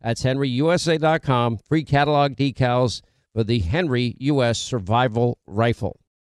That's henryusa.com. Free catalog decals for the Henry U.S. Survival Rifle.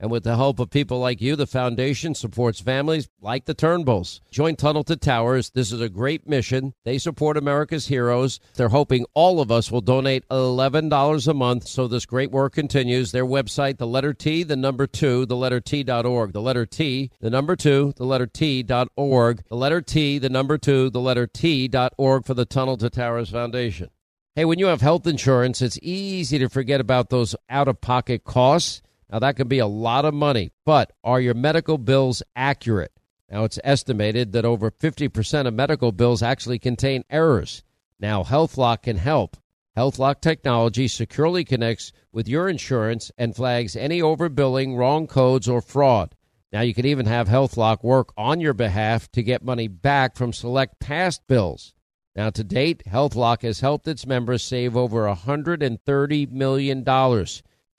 And with the help of people like you, the foundation supports families like the Turnbulls. Join Tunnel to Towers. This is a great mission. They support America's heroes. They're hoping all of us will donate $11 a month so this great work continues. Their website, the letter T, the number two, the letter T.org. The letter T, the number two, the letter T.org. The letter T, the number two, the letter T.org for the Tunnel to Towers Foundation. Hey, when you have health insurance, it's easy to forget about those out of pocket costs. Now, that can be a lot of money, but are your medical bills accurate? Now, it's estimated that over 50% of medical bills actually contain errors. Now, HealthLock can help. HealthLock technology securely connects with your insurance and flags any overbilling, wrong codes, or fraud. Now, you can even have HealthLock work on your behalf to get money back from select past bills. Now, to date, HealthLock has helped its members save over $130 million.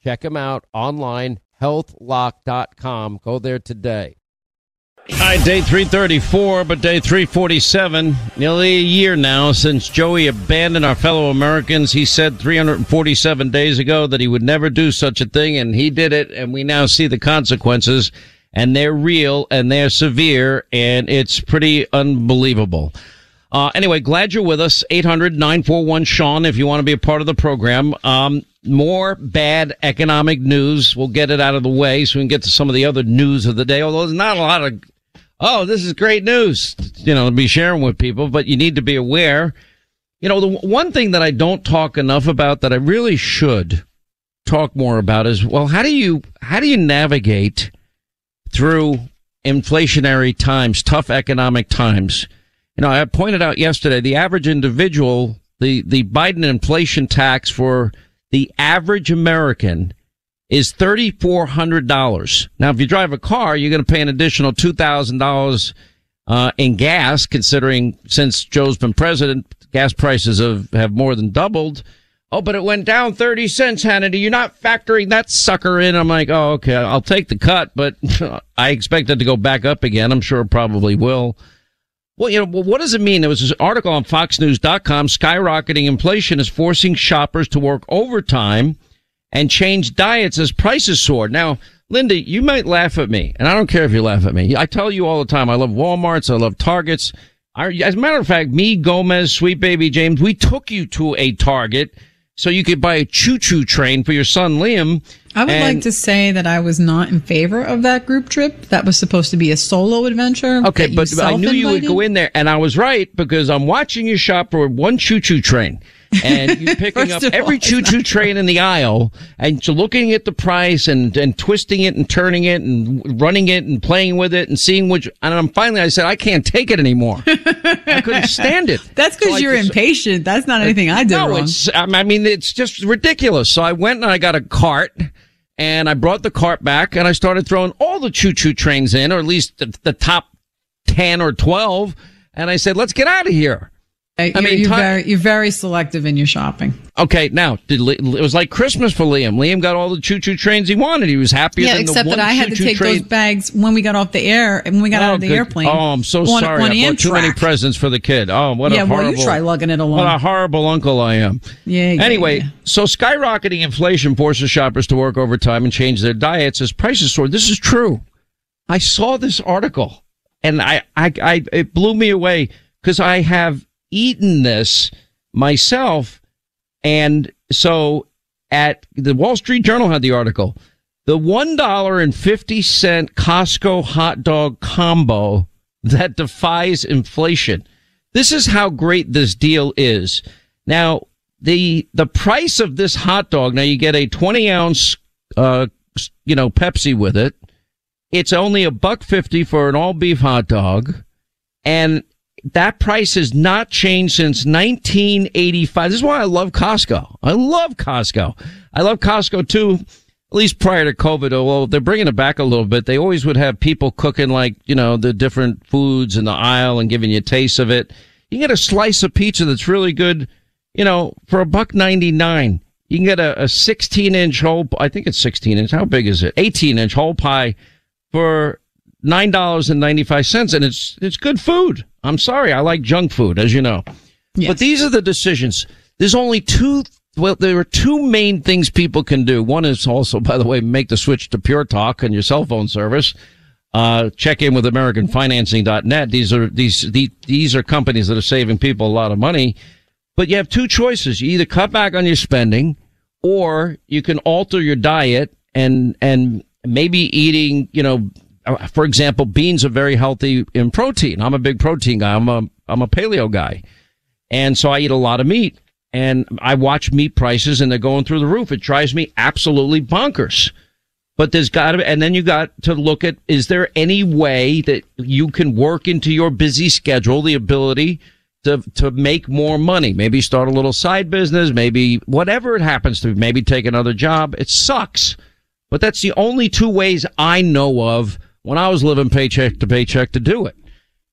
Check them out online, healthlock.com. Go there today. Right, day 334, but day 347. Nearly a year now since Joey abandoned our fellow Americans. He said 347 days ago that he would never do such a thing, and he did it, and we now see the consequences, and they're real and they're severe, and it's pretty unbelievable. Uh, anyway, glad you're with us. 800 941 Sean, if you want to be a part of the program. Um, more bad economic news. We'll get it out of the way so we can get to some of the other news of the day. Although there's not a lot of, oh, this is great news, you know, to be sharing with people, but you need to be aware. You know, the one thing that I don't talk enough about that I really should talk more about is, well, how do you, how do you navigate through inflationary times, tough economic times? You know, I pointed out yesterday the average individual, the, the Biden inflation tax for the average American is $3,400. Now, if you drive a car, you're going to pay an additional $2,000 uh, in gas, considering since Joe's been president, gas prices have, have more than doubled. Oh, but it went down 30 cents, Hannity. You're not factoring that sucker in. I'm like, oh, okay, I'll take the cut, but I expect it to go back up again. I'm sure it probably will. Well, you know, what does it mean? There was this article on FoxNews.com. Skyrocketing inflation is forcing shoppers to work overtime and change diets as prices soar. Now, Linda, you might laugh at me, and I don't care if you laugh at me. I tell you all the time, I love Walmarts, I love Targets. as a matter of fact, me, Gomez, Sweet Baby James, we took you to a Target so you could buy a choo-choo train for your son Liam. I would and, like to say that I was not in favor of that group trip. That was supposed to be a solo adventure. Okay, but I knew you would go in there, and I was right because I'm watching you shop for one choo-choo train and you're picking up every choo-choo train in the aisle and looking at the price and, and twisting it and turning it and running it and playing with it and seeing which, and I'm finally, I said, I can't take it anymore. I couldn't stand it. That's because so you're just, impatient. That's not uh, anything I did no, wrong. It's, I mean, it's just ridiculous. So I went and I got a cart and I brought the cart back and I started throwing all the choo-choo trains in, or at least the, the top 10 or 12. And I said, let's get out of here. Uh, I you're, mean, you're, very, you're very selective in your shopping. Okay, now did it was like Christmas for Liam. Liam got all the choo-choo trains he wanted. He was happier. Yeah, than except that I had to take train. those bags when we got off the air and when we got oh, out of the good. airplane. Oh, I'm so on, sorry. On I bought too many presents for the kid. Oh, what yeah, a horrible. Yeah, well, you try lugging it along. What a horrible uncle I am. Yeah. yeah anyway, yeah. so skyrocketing inflation forces shoppers to work overtime and change their diets as prices soar. This is true. I saw this article and I, I, I it blew me away because I have eaten this myself. And so at the Wall Street Journal had the article, the $1.50 Costco hot dog combo that defies inflation. This is how great this deal is. Now, the, the price of this hot dog, now you get a 20 ounce, uh, you know, Pepsi with it. It's only a buck 50 for an all beef hot dog. And that price has not changed since 1985. This is why I love Costco. I love Costco. I love Costco too, at least prior to COVID. Oh, well, they're bringing it back a little bit. They always would have people cooking like, you know, the different foods in the aisle and giving you a taste of it. You can get a slice of pizza that's really good, you know, for a buck 99. You can get a, a 16 inch whole, I think it's 16 inch. How big is it? 18 inch whole pie for nine dollars and ninety five cents, and it's it's good food. I'm sorry, I like junk food, as you know. Yes. But these are the decisions. There's only two. Well, there are two main things people can do. One is also, by the way, make the switch to Pure Talk and your cell phone service. Uh, check in with AmericanFinancing.net. These are these, these these are companies that are saving people a lot of money. But you have two choices. You either cut back on your spending, or you can alter your diet and and maybe eating, you know, Uh, for example, beans are very healthy in protein. I'm a big protein guy. I'm a, I'm a paleo guy. And so I eat a lot of meat and I watch meat prices and they're going through the roof. It drives me absolutely bonkers. But there's got to, and then you got to look at, is there any way that you can work into your busy schedule the ability to, to make more money? Maybe start a little side business, maybe whatever it happens to be, maybe take another job. It sucks. But that's the only two ways I know of when I was living paycheck to paycheck to do it.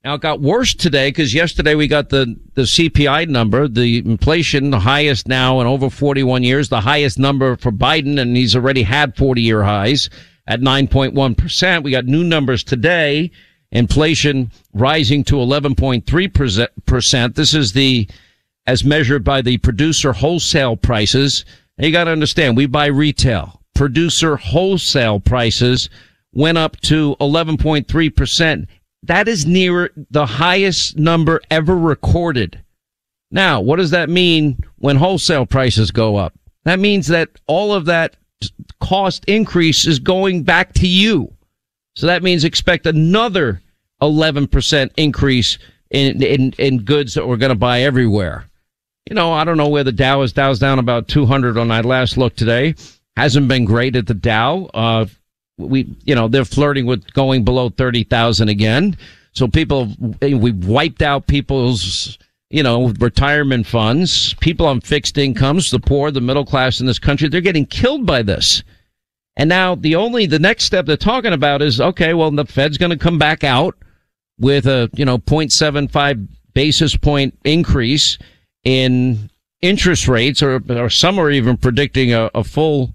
Now it got worse today because yesterday we got the, the CPI number, the inflation, the highest now in over 41 years, the highest number for Biden, and he's already had 40 year highs at 9.1%. We got new numbers today. Inflation rising to 11.3%. This is the, as measured by the producer wholesale prices. you got to understand, we buy retail. Producer wholesale prices went up to 11.3%. That is near the highest number ever recorded. Now, what does that mean when wholesale prices go up? That means that all of that cost increase is going back to you. So that means expect another 11% increase in, in, in goods that we're going to buy everywhere. You know, I don't know where the Dow is. Dow's down about 200 on my last look today. Hasn't been great at the Dow. Uh, we, you know, they're flirting with going below 30,000 again. So people, eh, we've wiped out people's, you know, retirement funds, people on fixed incomes, the poor, the middle class in this country, they're getting killed by this. And now the only, the next step they're talking about is, okay, well, the Fed's going to come back out with a, you know, 0.75 basis point increase in interest rates, or, or some are even predicting a, a full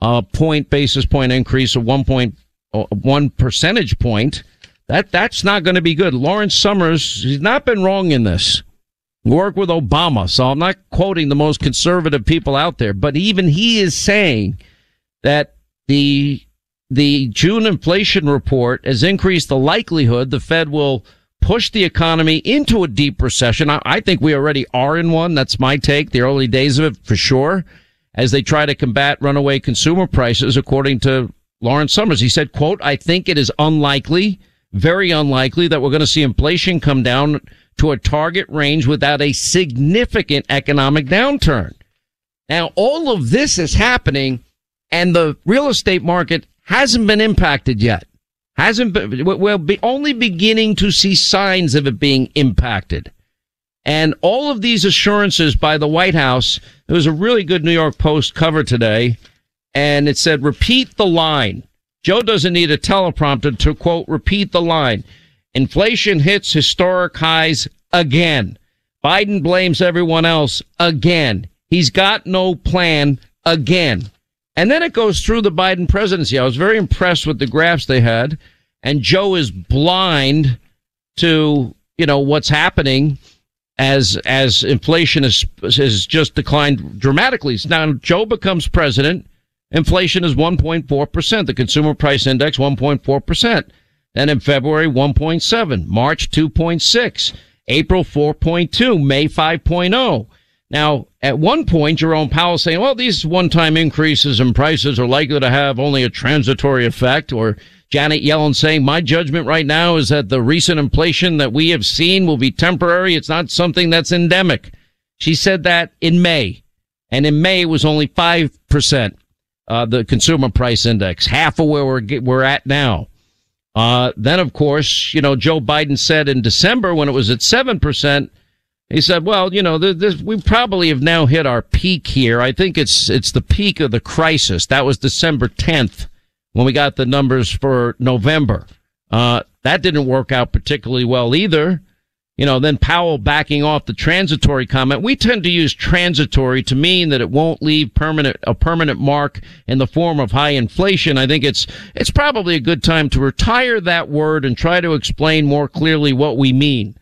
uh, point basis point increase of one point uh, one percentage point. That that's not going to be good. Lawrence Summers, he's not been wrong in this. Work with Obama, so I'm not quoting the most conservative people out there, but even he is saying that the the June inflation report has increased the likelihood the Fed will push the economy into a deep recession. I, I think we already are in one. That's my take. The early days of it, for sure as they try to combat runaway consumer prices, according to Lawrence Summers. He said, quote, I think it is unlikely, very unlikely that we're going to see inflation come down to a target range without a significant economic downturn. Now, all of this is happening and the real estate market hasn't been impacted yet. Hasn't been, we're be only beginning to see signs of it being impacted. And all of these assurances by the White House, there was a really good New York Post cover today, and it said, repeat the line. Joe doesn't need a teleprompter to quote, repeat the line. Inflation hits historic highs again. Biden blames everyone else again. He's got no plan again. And then it goes through the Biden presidency. I was very impressed with the graphs they had. And Joe is blind to, you know, what's happening as, as inflation has, has just declined dramatically. Now, Joe becomes president. Inflation is 1.4%. The consumer price index, 1.4%. Then in February, 1.7. March, 2.6. April 4.2, May 5.0. Now, at one point, Jerome Powell saying, well, these one-time increases in prices are likely to have only a transitory effect, or Janet Yellen saying, my judgment right now is that the recent inflation that we have seen will be temporary. It's not something that's endemic. She said that in May. And in May, was only 5%, uh, the consumer price index, half of where we're, we're at now. Uh, then, of course, you know, Joe Biden said in December when it was at 7%, he said, well, you know, this, we probably have now hit our peak here. I think it's, it's the peak of the crisis. That was December 10th when we got the numbers for November. Uh, that didn't work out particularly well either you know, then Powell backing off the transitory comment. We tend to use transitory to mean that it won't leave permanent, a permanent mark in the form of high inflation. I think it's, it's probably a good time to retire that word and try to explain more clearly what we mean.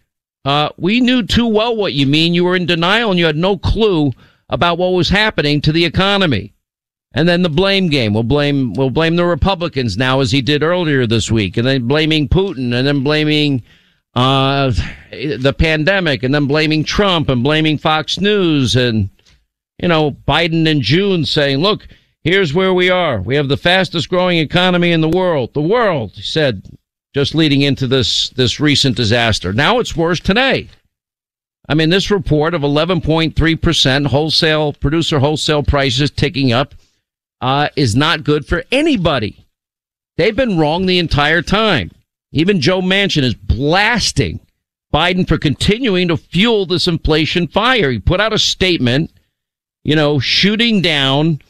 Uh, we knew too well what you mean. You were in denial and you had no clue about what was happening to the economy. And then the blame game. We'll blame, we'll blame the Republicans now as he did earlier this week and then blaming Putin and then blaming, uh, the pandemic and then blaming Trump and blaming Fox News and, you know, Biden in June saying, look, here's where we are. We have the fastest growing economy in the world. The world, he said, just leading into this, this recent disaster. Now it's worse today. I mean, this report of 11.3% wholesale producer wholesale prices ticking up, uh, is not good for anybody. They've been wrong the entire time. Even Joe Manchin is blasting Biden for continuing to fuel this inflation fire. He put out a statement, you know, shooting down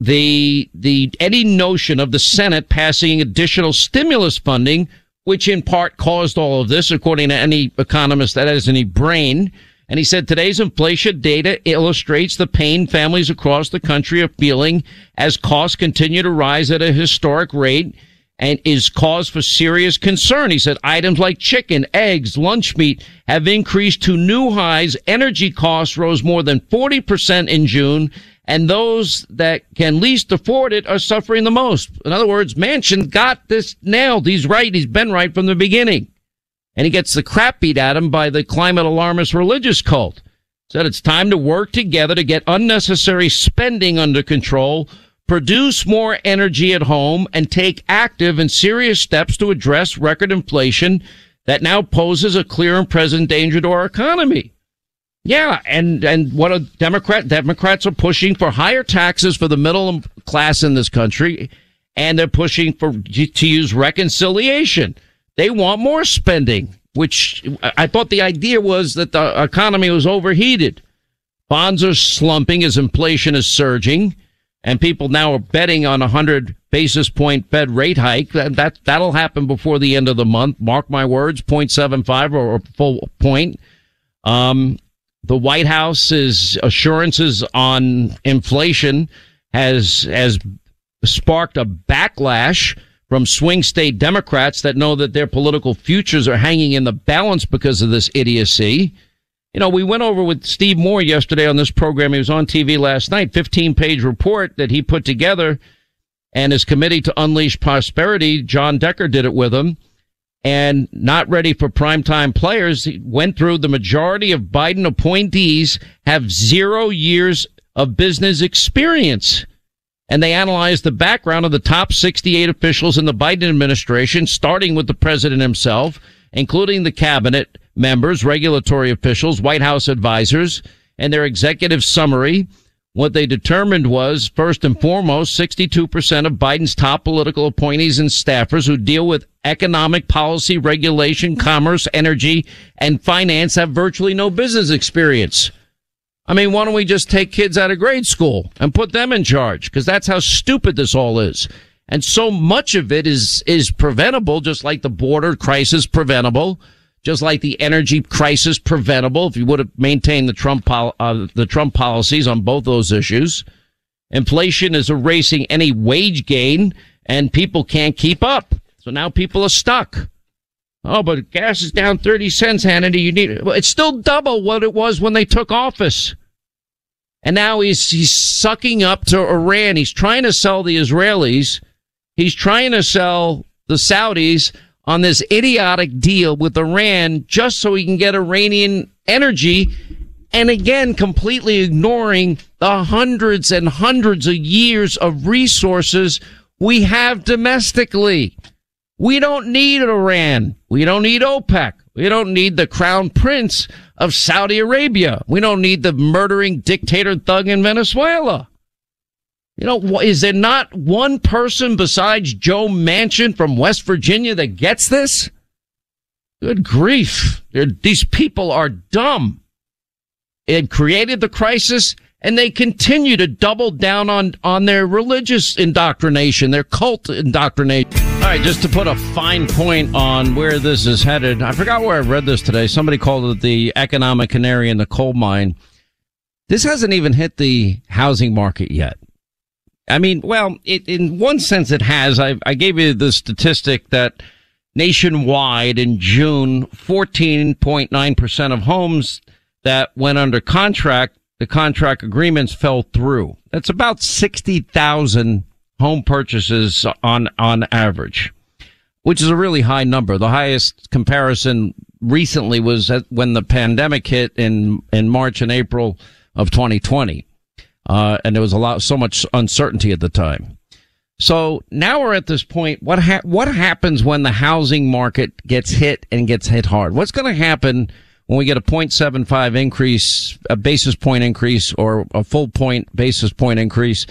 the, the, any notion of the Senate passing additional stimulus funding, which in part caused all of this, according to any economist that has any brain. And he said today's inflation data illustrates the pain families across the country are feeling as costs continue to rise at a historic rate and is cause for serious concern. He said items like chicken, eggs, lunch meat have increased to new highs. Energy costs rose more than 40% in June. And those that can least afford it are suffering the most. In other words, Manchin got this nailed. He's right. He's been right from the beginning. And he gets the crap beat at him by the climate alarmist religious cult. Said it's time to work together to get unnecessary spending under control produce more energy at home, and take active and serious steps to address record inflation that now poses a clear and present danger to our economy. Yeah, and and what a Democrat Democrats are pushing for higher taxes for the middle class in this country, and they're pushing for to use reconciliation. They want more spending, which I thought the idea was that the economy was overheated. Bonds are slumping as inflation is surging and people now are betting on a hundred basis point Fed rate hike. That, that that'll happen before the end of the month. Mark my words, 0.75 or a full point. Um, the White House's assurances on inflation has has sparked a backlash from swing state Democrats that know that their political futures are hanging in the balance because of this idiocy you know, we went over with Steve Moore yesterday on this program. He was on TV last night, 15 page report that he put together and his committee to unleash prosperity. John Decker did it with him and not ready for primetime players. He went through the majority of Biden appointees have zero years of business experience. And they analyzed the background of the top 68 officials in the Biden administration, starting with the president himself, including the cabinet, members, regulatory officials, White House advisors, and their executive summary. What they determined was, first and foremost, 62% of Biden's top political appointees and staffers who deal with economic policy, regulation, commerce, energy, and finance have virtually no business experience. I mean, why don't we just take kids out of grade school and put them in charge? Because that's how stupid this all is. And so much of it is, is preventable, just like the border crisis preventable just like the energy crisis preventable if you would have maintained the Trump pol- uh, the Trump policies on both those issues. Inflation is erasing any wage gain, and people can't keep up. So now people are stuck. Oh, but gas is down 30 cents, Hannity. You need, well, it's still double what it was when they took office. And now he's, he's sucking up to Iran. He's trying to sell the Israelis. He's trying to sell the Saudis on this idiotic deal with Iran just so he can get Iranian energy. And again, completely ignoring the hundreds and hundreds of years of resources we have domestically. We don't need Iran. We don't need OPEC. We don't need the crown prince of Saudi Arabia. We don't need the murdering dictator thug in Venezuela. You know, is there not one person besides Joe Manchin from West Virginia that gets this? Good grief. They're, these people are dumb. It created the crisis and they continue to double down on, on their religious indoctrination, their cult indoctrination. All right, just to put a fine point on where this is headed, I forgot where I read this today. Somebody called it the economic canary in the coal mine. This hasn't even hit the housing market yet. I mean, well, it, in one sense it has. I, I gave you the statistic that nationwide in June, 14.9% of homes that went under contract the contract agreements fell through. That's about 60,000 home purchases on, on average, which is a really high number. The highest comparison recently was when the pandemic hit in, in March and April of 2020. Uh, and there was a lot, so much uncertainty at the time. So now we're at this point. What ha- what happens when the housing market gets hit and gets hit hard? What's going to happen when we get a 0.75 increase, a basis point increase or a full point basis point increase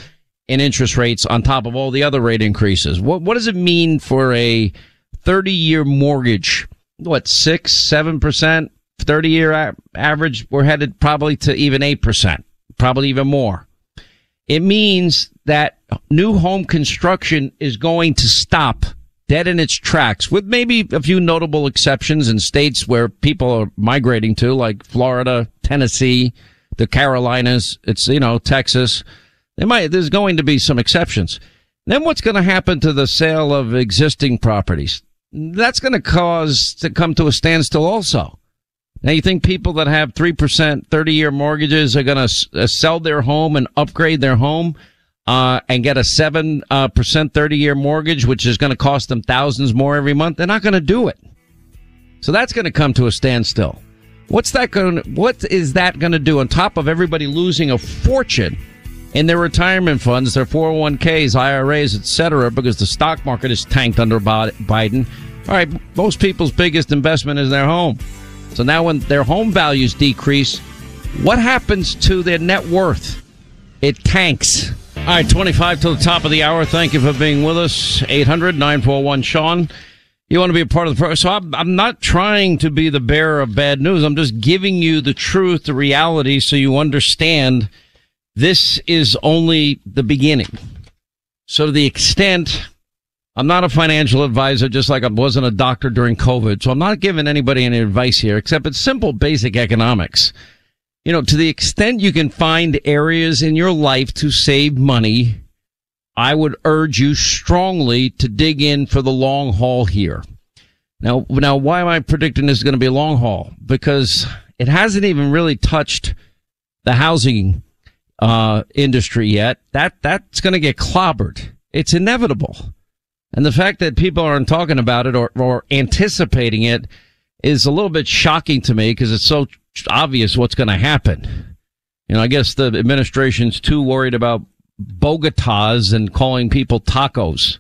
in interest rates on top of all the other rate increases. What, what does it mean for a 30 year mortgage? What, six, seven percent, 30 year average? We're headed probably to even 8%, probably even more. It means that new home construction is going to stop dead in its tracks, with maybe a few notable exceptions in states where people are migrating to, like Florida, Tennessee, the Carolinas. It's, you know, Texas. They might, there's going to be some exceptions. Then what's going to happen to the sale of existing properties? That's going to cause to come to a standstill also. Now you think people that have 3% 30 year mortgages are going to uh, sell their home and upgrade their home? uh, and get a seven uh, percent thirty year mortgage, which is going to cost them thousands more every month, they're not going to do it. So that's going to come to a standstill. What's that going? What is that going to do on top of everybody losing a fortune in their retirement funds, their 401ks, IRAs, etc., because the stock market is tanked under Biden? All right, most people's biggest investment is their home. So now when their home values decrease, what happens to their net worth? It tanks. All right, 25 to the top of the hour. Thank you for being with us. 800 941 Sean. You want to be a part of the program. So I'm, I'm not trying to be the bearer of bad news. I'm just giving you the truth, the reality, so you understand this is only the beginning. So to the extent I'm not a financial advisor, just like I wasn't a doctor during COVID. So I'm not giving anybody any advice here, except it's simple, basic economics you know, to the extent you can find areas in your life to save money, I would urge you strongly to dig in for the long haul here. Now, now, why am I predicting this is going to be a long haul? Because it hasn't even really touched the housing uh, industry yet. That that's going to get clobbered. It's inevitable, and the fact that people aren't talking about it or, or anticipating it is a little bit shocking to me because it's so obvious what's going to happen. You know, I guess the administration's too worried about bodegas and calling people tacos.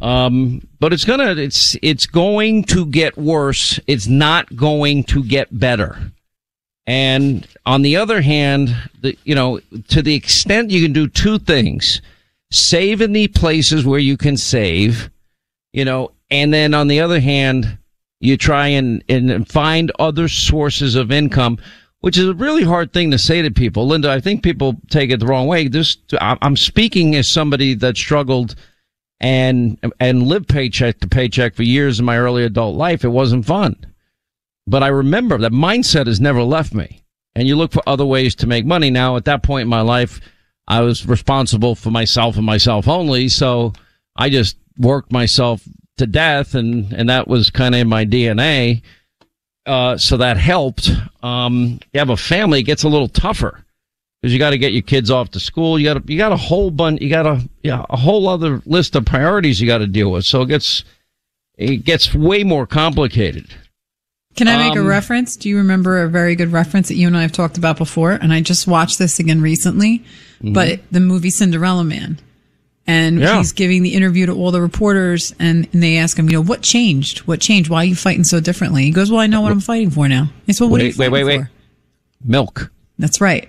Um, but it's gonna, it's, it's going to get worse. It's not going to get better. And on the other hand, the, you know, to the extent you can do two things, save in the places where you can save, you know, and then on the other hand, you try and, and find other sources of income, which is a really hard thing to say to people. Linda, I think people take it the wrong way. This, I'm speaking as somebody that struggled and, and lived paycheck to paycheck for years in my early adult life. It wasn't fun. But I remember that mindset has never left me. And you look for other ways to make money. Now, at that point in my life, I was responsible for myself and myself only. So I just worked myself to death and, and that was kind of in my DNA. Uh, so that helped. Um, you have a family, it gets a little tougher because you got to get your kids off to school. You got you got a whole bunch, you got a, yeah, a whole other list of priorities you got to deal with. So it gets, it gets way more complicated. Can I make um, a reference? Do you remember a very good reference that you and I have talked about before? And I just watched this again recently, mm-hmm. but the movie Cinderella Man. And yeah. he's giving the interview to all the reporters and, and, they ask him, you know, what changed? What changed? Why are you fighting so differently? He goes, well, I know what I'm fighting for now. He said, well, what wait, are you wait, wait, wait. Milk. That's right.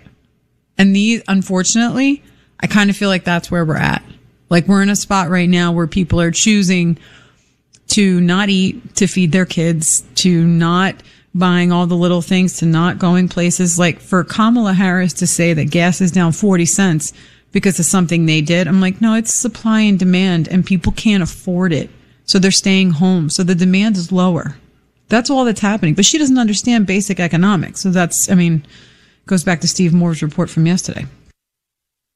And these, unfortunately, I kind of feel like that's where we're at. Like we're in a spot right now where people are choosing to not eat, to feed their kids, to not buying all the little things, to not going places. Like for Kamala Harris to say that gas is down 40 cents because of something they did, I'm like, no, it's supply and demand and people can't afford it. So they're staying home. So the demand is lower. That's all that's happening. But she doesn't understand basic economics. So that's, I mean, goes back to Steve Moore's report from yesterday.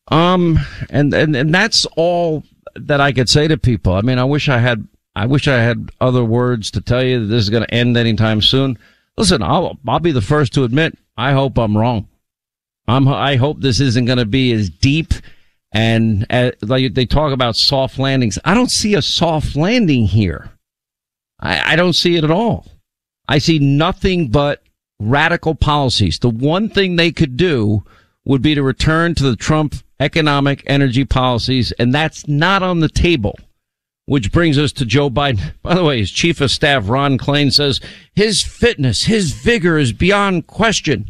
Um, and, and, and that's all that I could say to people. I mean, I wish I had I wish I had other words to tell you that this is going to end anytime soon. Listen, I'll, I'll be the first to admit, I hope I'm wrong. I'm, I hope this isn't going to be as deep and uh, like they talk about soft landings. I don't see a soft landing here. I, I don't see it at all. I see nothing but radical policies. The one thing they could do would be to return to the Trump economic energy policies, and that's not on the table. Which brings us to Joe Biden. By the way, his chief of staff, Ron Klain, says his fitness, his vigor is beyond question.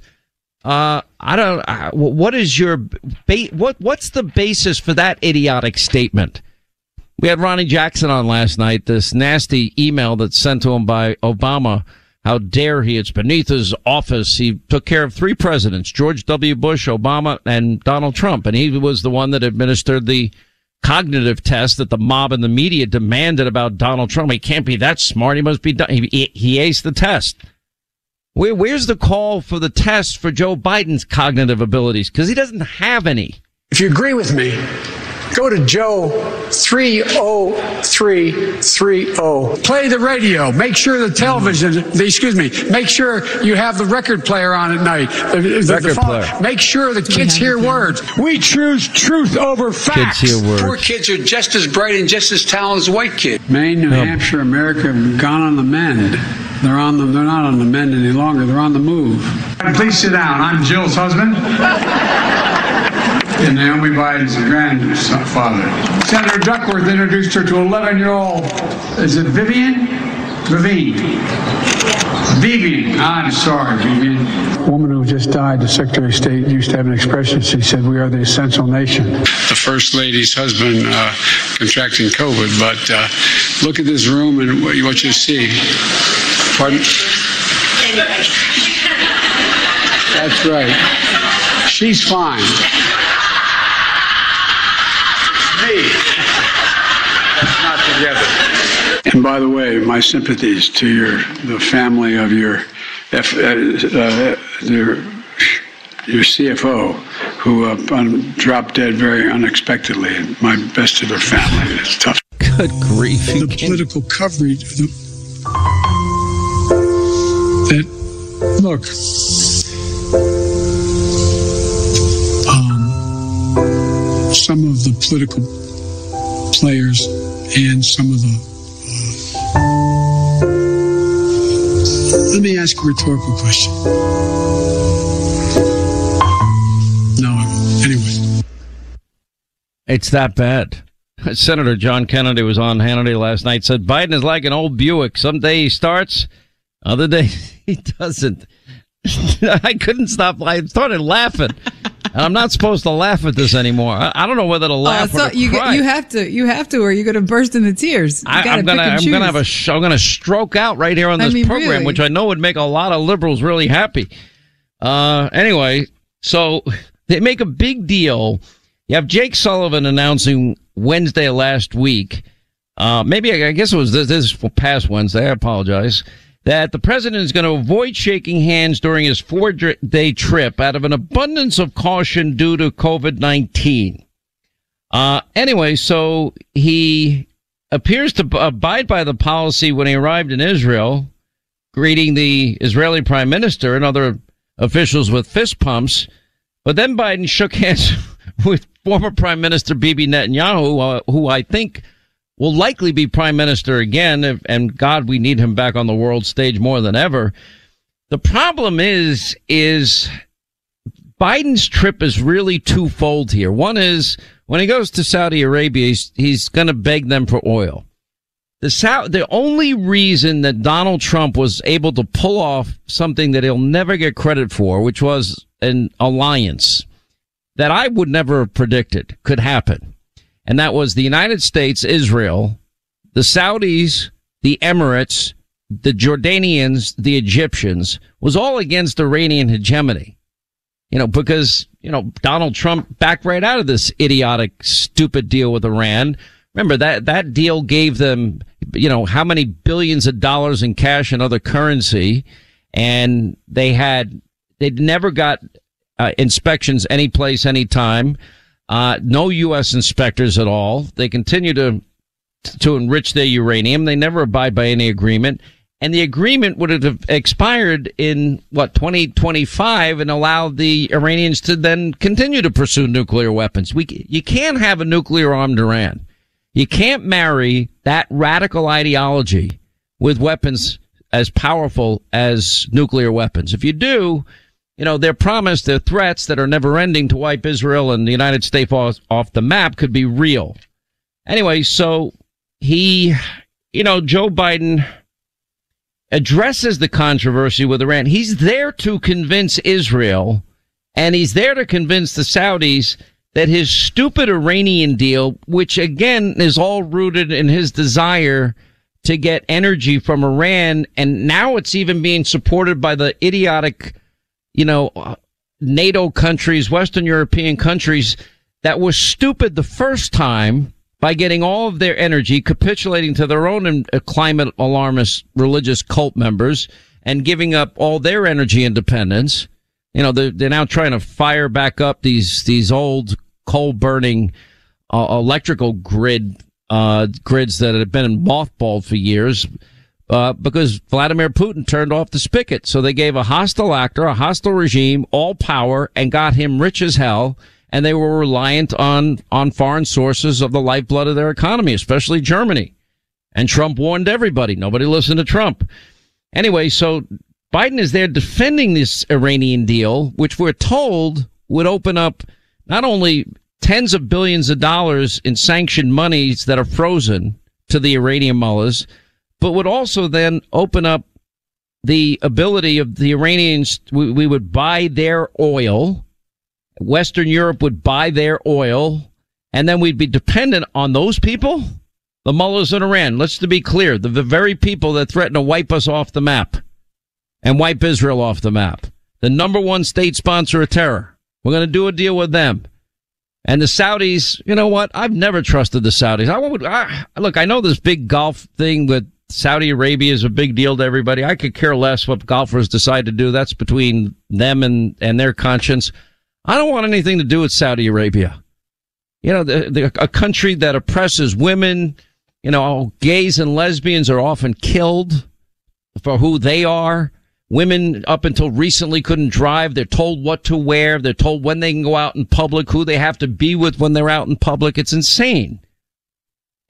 Uh, I don't, uh, what is your, ba- what, what's the basis for that idiotic statement? We had Ronny Jackson on last night, this nasty email that's sent to him by Obama. How dare he? It's beneath his office. He took care of three presidents, George W. Bush, Obama, and Donald Trump. And he was the one that administered the cognitive test that the mob and the media demanded about Donald Trump. He can't be that smart. He must be done. He, he aced the test. Where, where's the call for the test for Joe Biden's cognitive abilities? Because he doesn't have any. If you agree with me, Go to Joe 30330. Play the radio. Make sure the television, the, excuse me, make sure you have the record player on at night. The, the, record player. Make sure the kids hear words. We choose truth over facts. Kids hear words. Poor kids are just as bright and just as talented as white kids. Maine, New Hampshire, America have gone on the mend. They're on the, they're not on the mend any longer. They're on the move. Please sit down. I'm Jill's husband and Naomi Biden's grandfather. Senator Duckworth introduced her to 11-year-old, is it Vivian? Vivian. Vivian. I'm sorry, Vivian. A woman who just died, the Secretary of State, used to have an expression. She said, We are the essential nation. The First Lady's husband uh, contracting COVID, but uh, look at this room and what you see. Pardon? That's right. She's fine me. That's not together. And by the way, my sympathies to your the family of your F, uh, uh, your, your CFO who uh, dropped dead very unexpectedly. My best to their family. It's tough. Good grief! The political coverage the, that look. Some of the political players and some of the. Uh, let me ask a rhetorical question. No, I won't. anyway. It's that bad. Senator John Kennedy was on Hannity last night. Said Biden is like an old Buick. Some day he starts, other day he doesn't. I couldn't stop. I started laughing and I'm not supposed to laugh at this anymore. I, I don't know whether to oh, laugh uh, so or to you, cry. You have to, you have to, or you're going to burst into tears. I, am gonna, I'm gonna have a, sh- I'm gonna stroke out right here on this I mean, program, really. which I know would make a lot of liberals really happy. Uh, anyway, so they make a big deal. You have Jake Sullivan announcing Wednesday last week. Uh, maybe I guess it was this, this past Wednesday. I apologize that the president is going to avoid shaking hands during his four day trip out of an abundance of caution due to COVID 19. Uh, anyway, so he appears to abide by the policy when he arrived in Israel, greeting the Israeli prime minister and other officials with fist pumps. But then Biden shook hands with former Prime Minister Bibi Netanyahu, uh, who I think will likely be prime minister again. If, and God, we need him back on the world stage more than ever. The problem is, is Biden's trip is really twofold here. One is when he goes to Saudi Arabia, he's, he's going to beg them for oil. The South, the only reason that Donald Trump was able to pull off something that he'll never get credit for, which was an alliance that I would never have predicted could happen. And that was the United States, Israel, the Saudis, the Emirates, the Jordanians, the Egyptians was all against Iranian hegemony. You know, because, you know, Donald Trump backed right out of this idiotic, stupid deal with Iran. Remember that, that deal gave them you know, how many billions of dollars in cash and other currency. And they had, they'd never got uh, inspections any place, anytime. Uh, no U.S. inspectors at all. They continue to, to enrich their uranium. They never abide by any agreement. And the agreement would have expired in what, 2025 and allowed the Iranians to then continue to pursue nuclear weapons. We, you can't have a nuclear armed Iran. You can't marry that radical ideology with weapons as powerful as nuclear weapons. If you do, you know, their promise, their threats that are never ending to wipe Israel and the United States off, off the map could be real. Anyway, so he, you know, Joe Biden addresses the controversy with Iran. He's there to convince Israel and he's there to convince the Saudis that his stupid Iranian deal, which again is all rooted in his desire to get energy from Iran, and now it's even being supported by the idiotic, you know, NATO countries, Western European countries that was stupid the first time by getting all of their energy, capitulating to their own uh, climate alarmist religious cult members and giving up all their energy independence. You know, they're, they're now trying to fire back up these, these old coal burning uh, electrical grid uh, grids that had been mothballed for years uh, because Vladimir Putin turned off the spigot. So they gave a hostile actor, a hostile regime, all power and got him rich as hell. And they were reliant on on foreign sources of the lifeblood of their economy, especially Germany. And Trump warned everybody. Nobody listened to Trump. Anyway, so Biden is there defending this Iranian deal, which we're told would open up not only tens of billions of dollars in sanctioned monies that are frozen to the Iranian mullahs, but would also then open up the ability of the Iranians, we, we would buy their oil. Western Europe would buy their oil and then we'd be dependent on those people, the mullahs in Iran. Let's to be clear, the, the very people that threaten to wipe us off the map and wipe Israel off the map. The number one state sponsor of terror. We're going to do a deal with them. And the Saudis, you know what? I've never trusted the Saudis. I would, I, look, I know this big Gulf thing with Saudi Arabia is a big deal to everybody. I could care less what golfers decide to do. That's between them and, and their conscience. I don't want anything to do with Saudi Arabia. You know, the, the, a country that oppresses women, you know, gays and lesbians are often killed for who they are. Women up until recently couldn't drive. They're told what to wear. They're told when they can go out in public, who they have to be with when they're out in public. It's insane.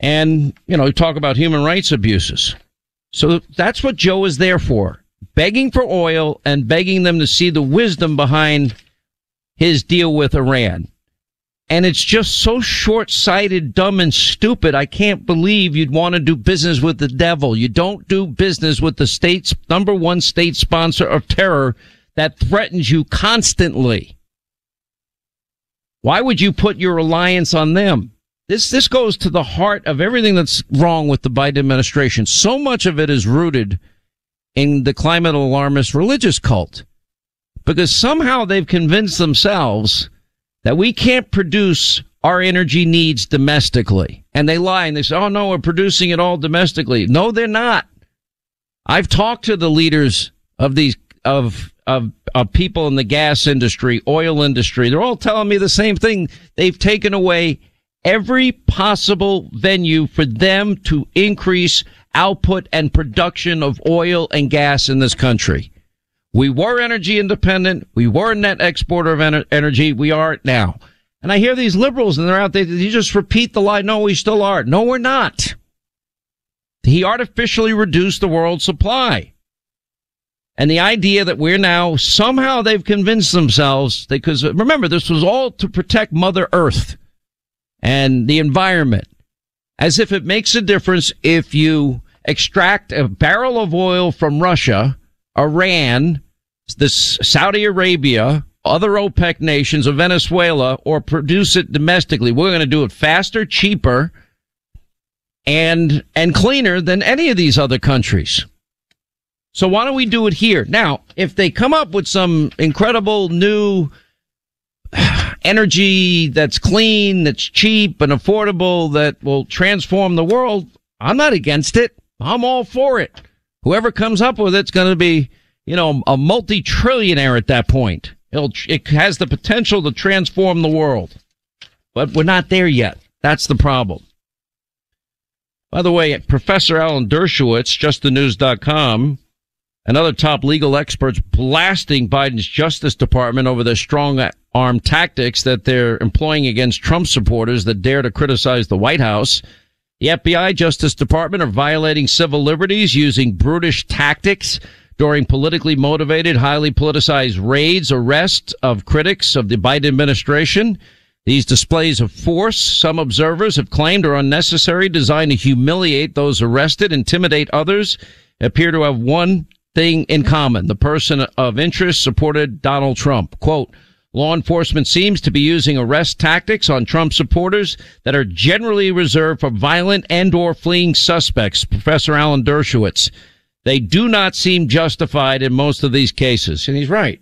And, you know, talk about human rights abuses. So that's what Joe is there for. Begging for oil and begging them to see the wisdom behind his deal with Iran. And it's just so short sighted, dumb, and stupid. I can't believe you'd want to do business with the devil. You don't do business with the state's number one state sponsor of terror that threatens you constantly. Why would you put your reliance on them? This, this goes to the heart of everything that's wrong with the Biden administration. So much of it is rooted in the climate alarmist religious cult because somehow they've convinced themselves that we can't produce our energy needs domestically. And they lie and they say, oh no, we're producing it all domestically. No, they're not. I've talked to the leaders of these of of of people in the gas industry, oil industry. They're all telling me the same thing. They've taken away every possible venue for them to increase output and production of oil and gas in this country. We were energy independent. We were a net exporter of ener- energy. We are now. And I hear these liberals and they're out there. You just repeat the lie. No, we still are. No, we're not. He artificially reduced the world supply. And the idea that we're now somehow they've convinced themselves because remember, this was all to protect Mother Earth and the environment as if it makes a difference if you extract a barrel of oil from Russia, Iran, this Saudi Arabia, other OPEC nations of Venezuela, or produce it domestically. We're going to do it faster, cheaper, and and cleaner than any of these other countries. So why don't we do it here? Now, if they come up with some incredible new energy that's clean, that's cheap and affordable, that will transform the world, I'm not against it. I'm all for it. Whoever comes up with it's going to be, you know, a multi-trillionaire at that point. It'll, it has the potential to transform the world. But we're not there yet. That's the problem. By the way, Professor Alan Dershowitz, justthenews.com, and other top legal experts blasting Biden's Justice Department over the strong arm tactics that they're employing against Trump supporters that dare to criticize the White House. The FBI, Justice Department are violating civil liberties using brutish tactics during politically motivated, highly politicized raids, arrests of critics of the Biden administration. These displays of force, some observers have claimed are unnecessary, designed to humiliate those arrested, intimidate others, appear to have one thing in common. The person of interest supported Donald Trump. Quote, Law enforcement seems to be using arrest tactics on Trump supporters that are generally reserved for violent and or fleeing suspects. Professor Alan Dershowitz. They do not seem justified in most of these cases. And he's right.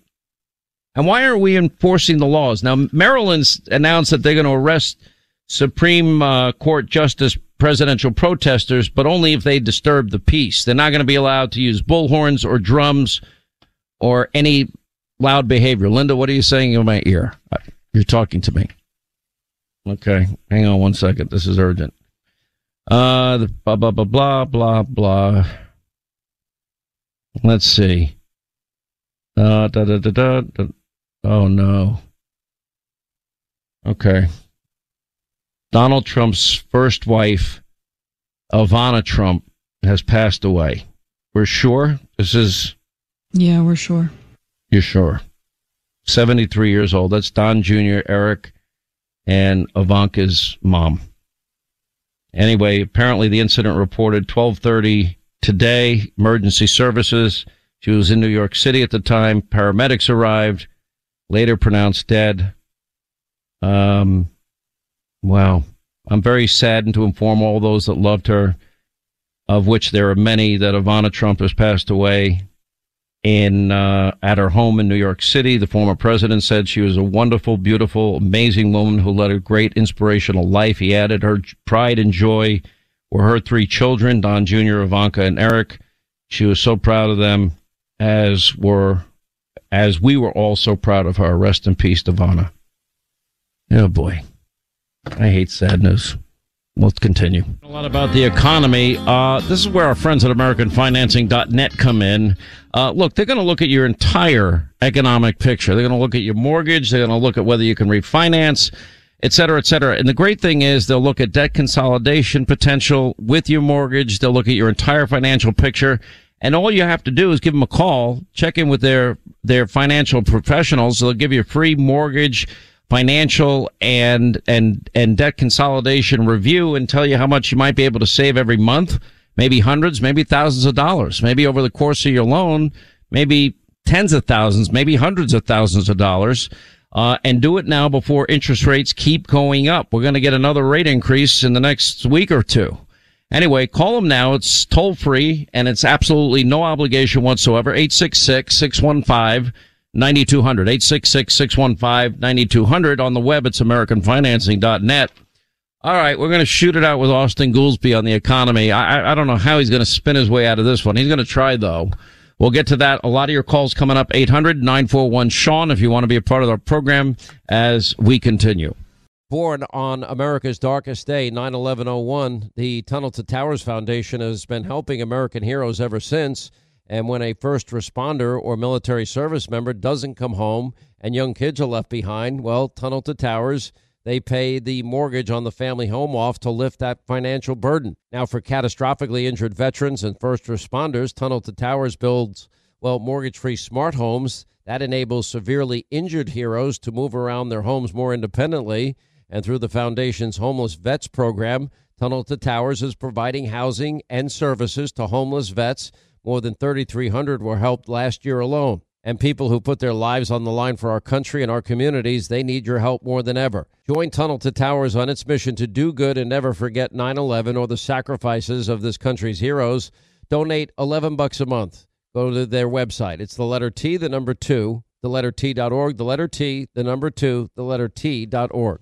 And why aren't we enforcing the laws? Now, Maryland's announced that they're going to arrest Supreme uh, Court Justice presidential protesters, but only if they disturb the peace. They're not going to be allowed to use bullhorns or drums or any loud behavior. Linda, what are you saying in my ear? You're talking to me. Okay, hang on one second. This is urgent. Uh, the blah blah blah blah blah blah. Let's see. Uh, da, da, da, da, da. Oh no. Okay. Donald Trump's first wife, Ivana Trump, has passed away. We're sure this is. Yeah, we're sure. You're sure. 73 years old. That's Don Jr., Eric, and Ivanka's mom. Anyway, apparently the incident reported 1230 today, emergency services. She was in New York City at the time. Paramedics arrived, later pronounced dead. Um, wow. I'm very saddened to inform all those that loved her, of which there are many, that Ivana Trump has passed away in uh, at her home in New York City. The former president said she was a wonderful, beautiful, amazing woman who led a great, inspirational life. He added her pride and joy were her three children, Don Jr., Ivanka, and Eric. She was so proud of them, as were as we were all so proud of her. Rest in peace, Ivana. Oh boy, I hate sadness. Let's continue. A lot about the economy. Uh, this is where our friends at AmericanFinancing.net come in. Uh, look, they're going to look at your entire economic picture. They're going to look at your mortgage. They're going to look at whether you can refinance, et cetera, et cetera. And the great thing is they'll look at debt consolidation potential with your mortgage. They'll look at your entire financial picture. And all you have to do is give them a call, check in with their, their financial professionals. They'll give you a free mortgage financial and and and debt consolidation review and tell you how much you might be able to save every month. Maybe hundreds maybe thousands of dollars. Maybe over the course of your loan maybe tens of thousands maybe hundreds of thousands of dollars. Uh, and do it now before interest rates keep going up. We're going to get another rate increase in the next week or two. Anyway call them now. It's toll free and it's absolutely no obligation whatsoever. 866 615 9200 866 615 9200 on the web it's americanfinancing.net All right, we're going to shoot it out with Austin Goolsbee on the economy. I, I don't know how he's going to spin his way out of this one. He's going to try, though. We'll get to that. A lot of your calls coming up. 800 941 Sean, if you want to be a part of our program as we continue. Born on America's darkest day, 9 11 01, the Tunnel to Towers Foundation has been helping American heroes ever since. And when a first responder or military service member doesn't come home and young kids are left behind, well, Tunnel to Towers they pay the mortgage on the family home off to lift that financial burden. Now, for catastrophically injured veterans and first responders, Tunnel to Towers builds, well, mortgage free smart homes. That enables severely injured heroes to move around their homes more independently. And through the Foundation's Homeless Vets program, Tunnel to Towers is providing housing and services to homeless vets. More than 3,300 were helped last year alone and people who put their lives on the line for our country and our communities, they need your help more than ever. Join Tunnel to Towers on its mission to do good and never forget 9/11 or the sacrifices of this country's heroes. Donate 11 bucks a month. Go to their website. It's the letter T, the number 2, the letter T.org, the letter T, the number 2, the letter T.org.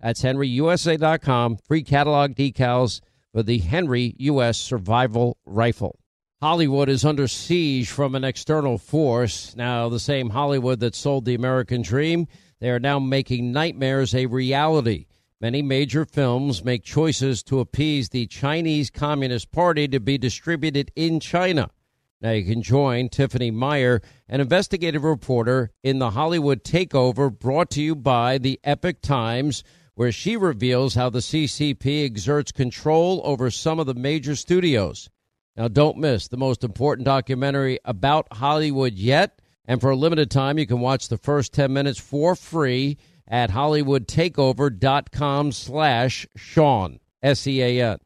That's henryusa.com. Free catalog decals for the Henry U.S. Survival Rifle. Hollywood is under siege from an external force. Now, the same Hollywood that sold the American dream, they are now making nightmares a reality. Many major films make choices to appease the Chinese Communist Party to be distributed in China. Now, you can join Tiffany Meyer, an investigative reporter in the Hollywood Takeover brought to you by the Epoch Times, where she reveals how the CCP exerts control over some of the major studios. Now, don't miss the most important documentary about Hollywood yet. And for a limited time, you can watch the first 10 minutes for free at hollywoodtakeover.com slash Sean, S-E-A-N.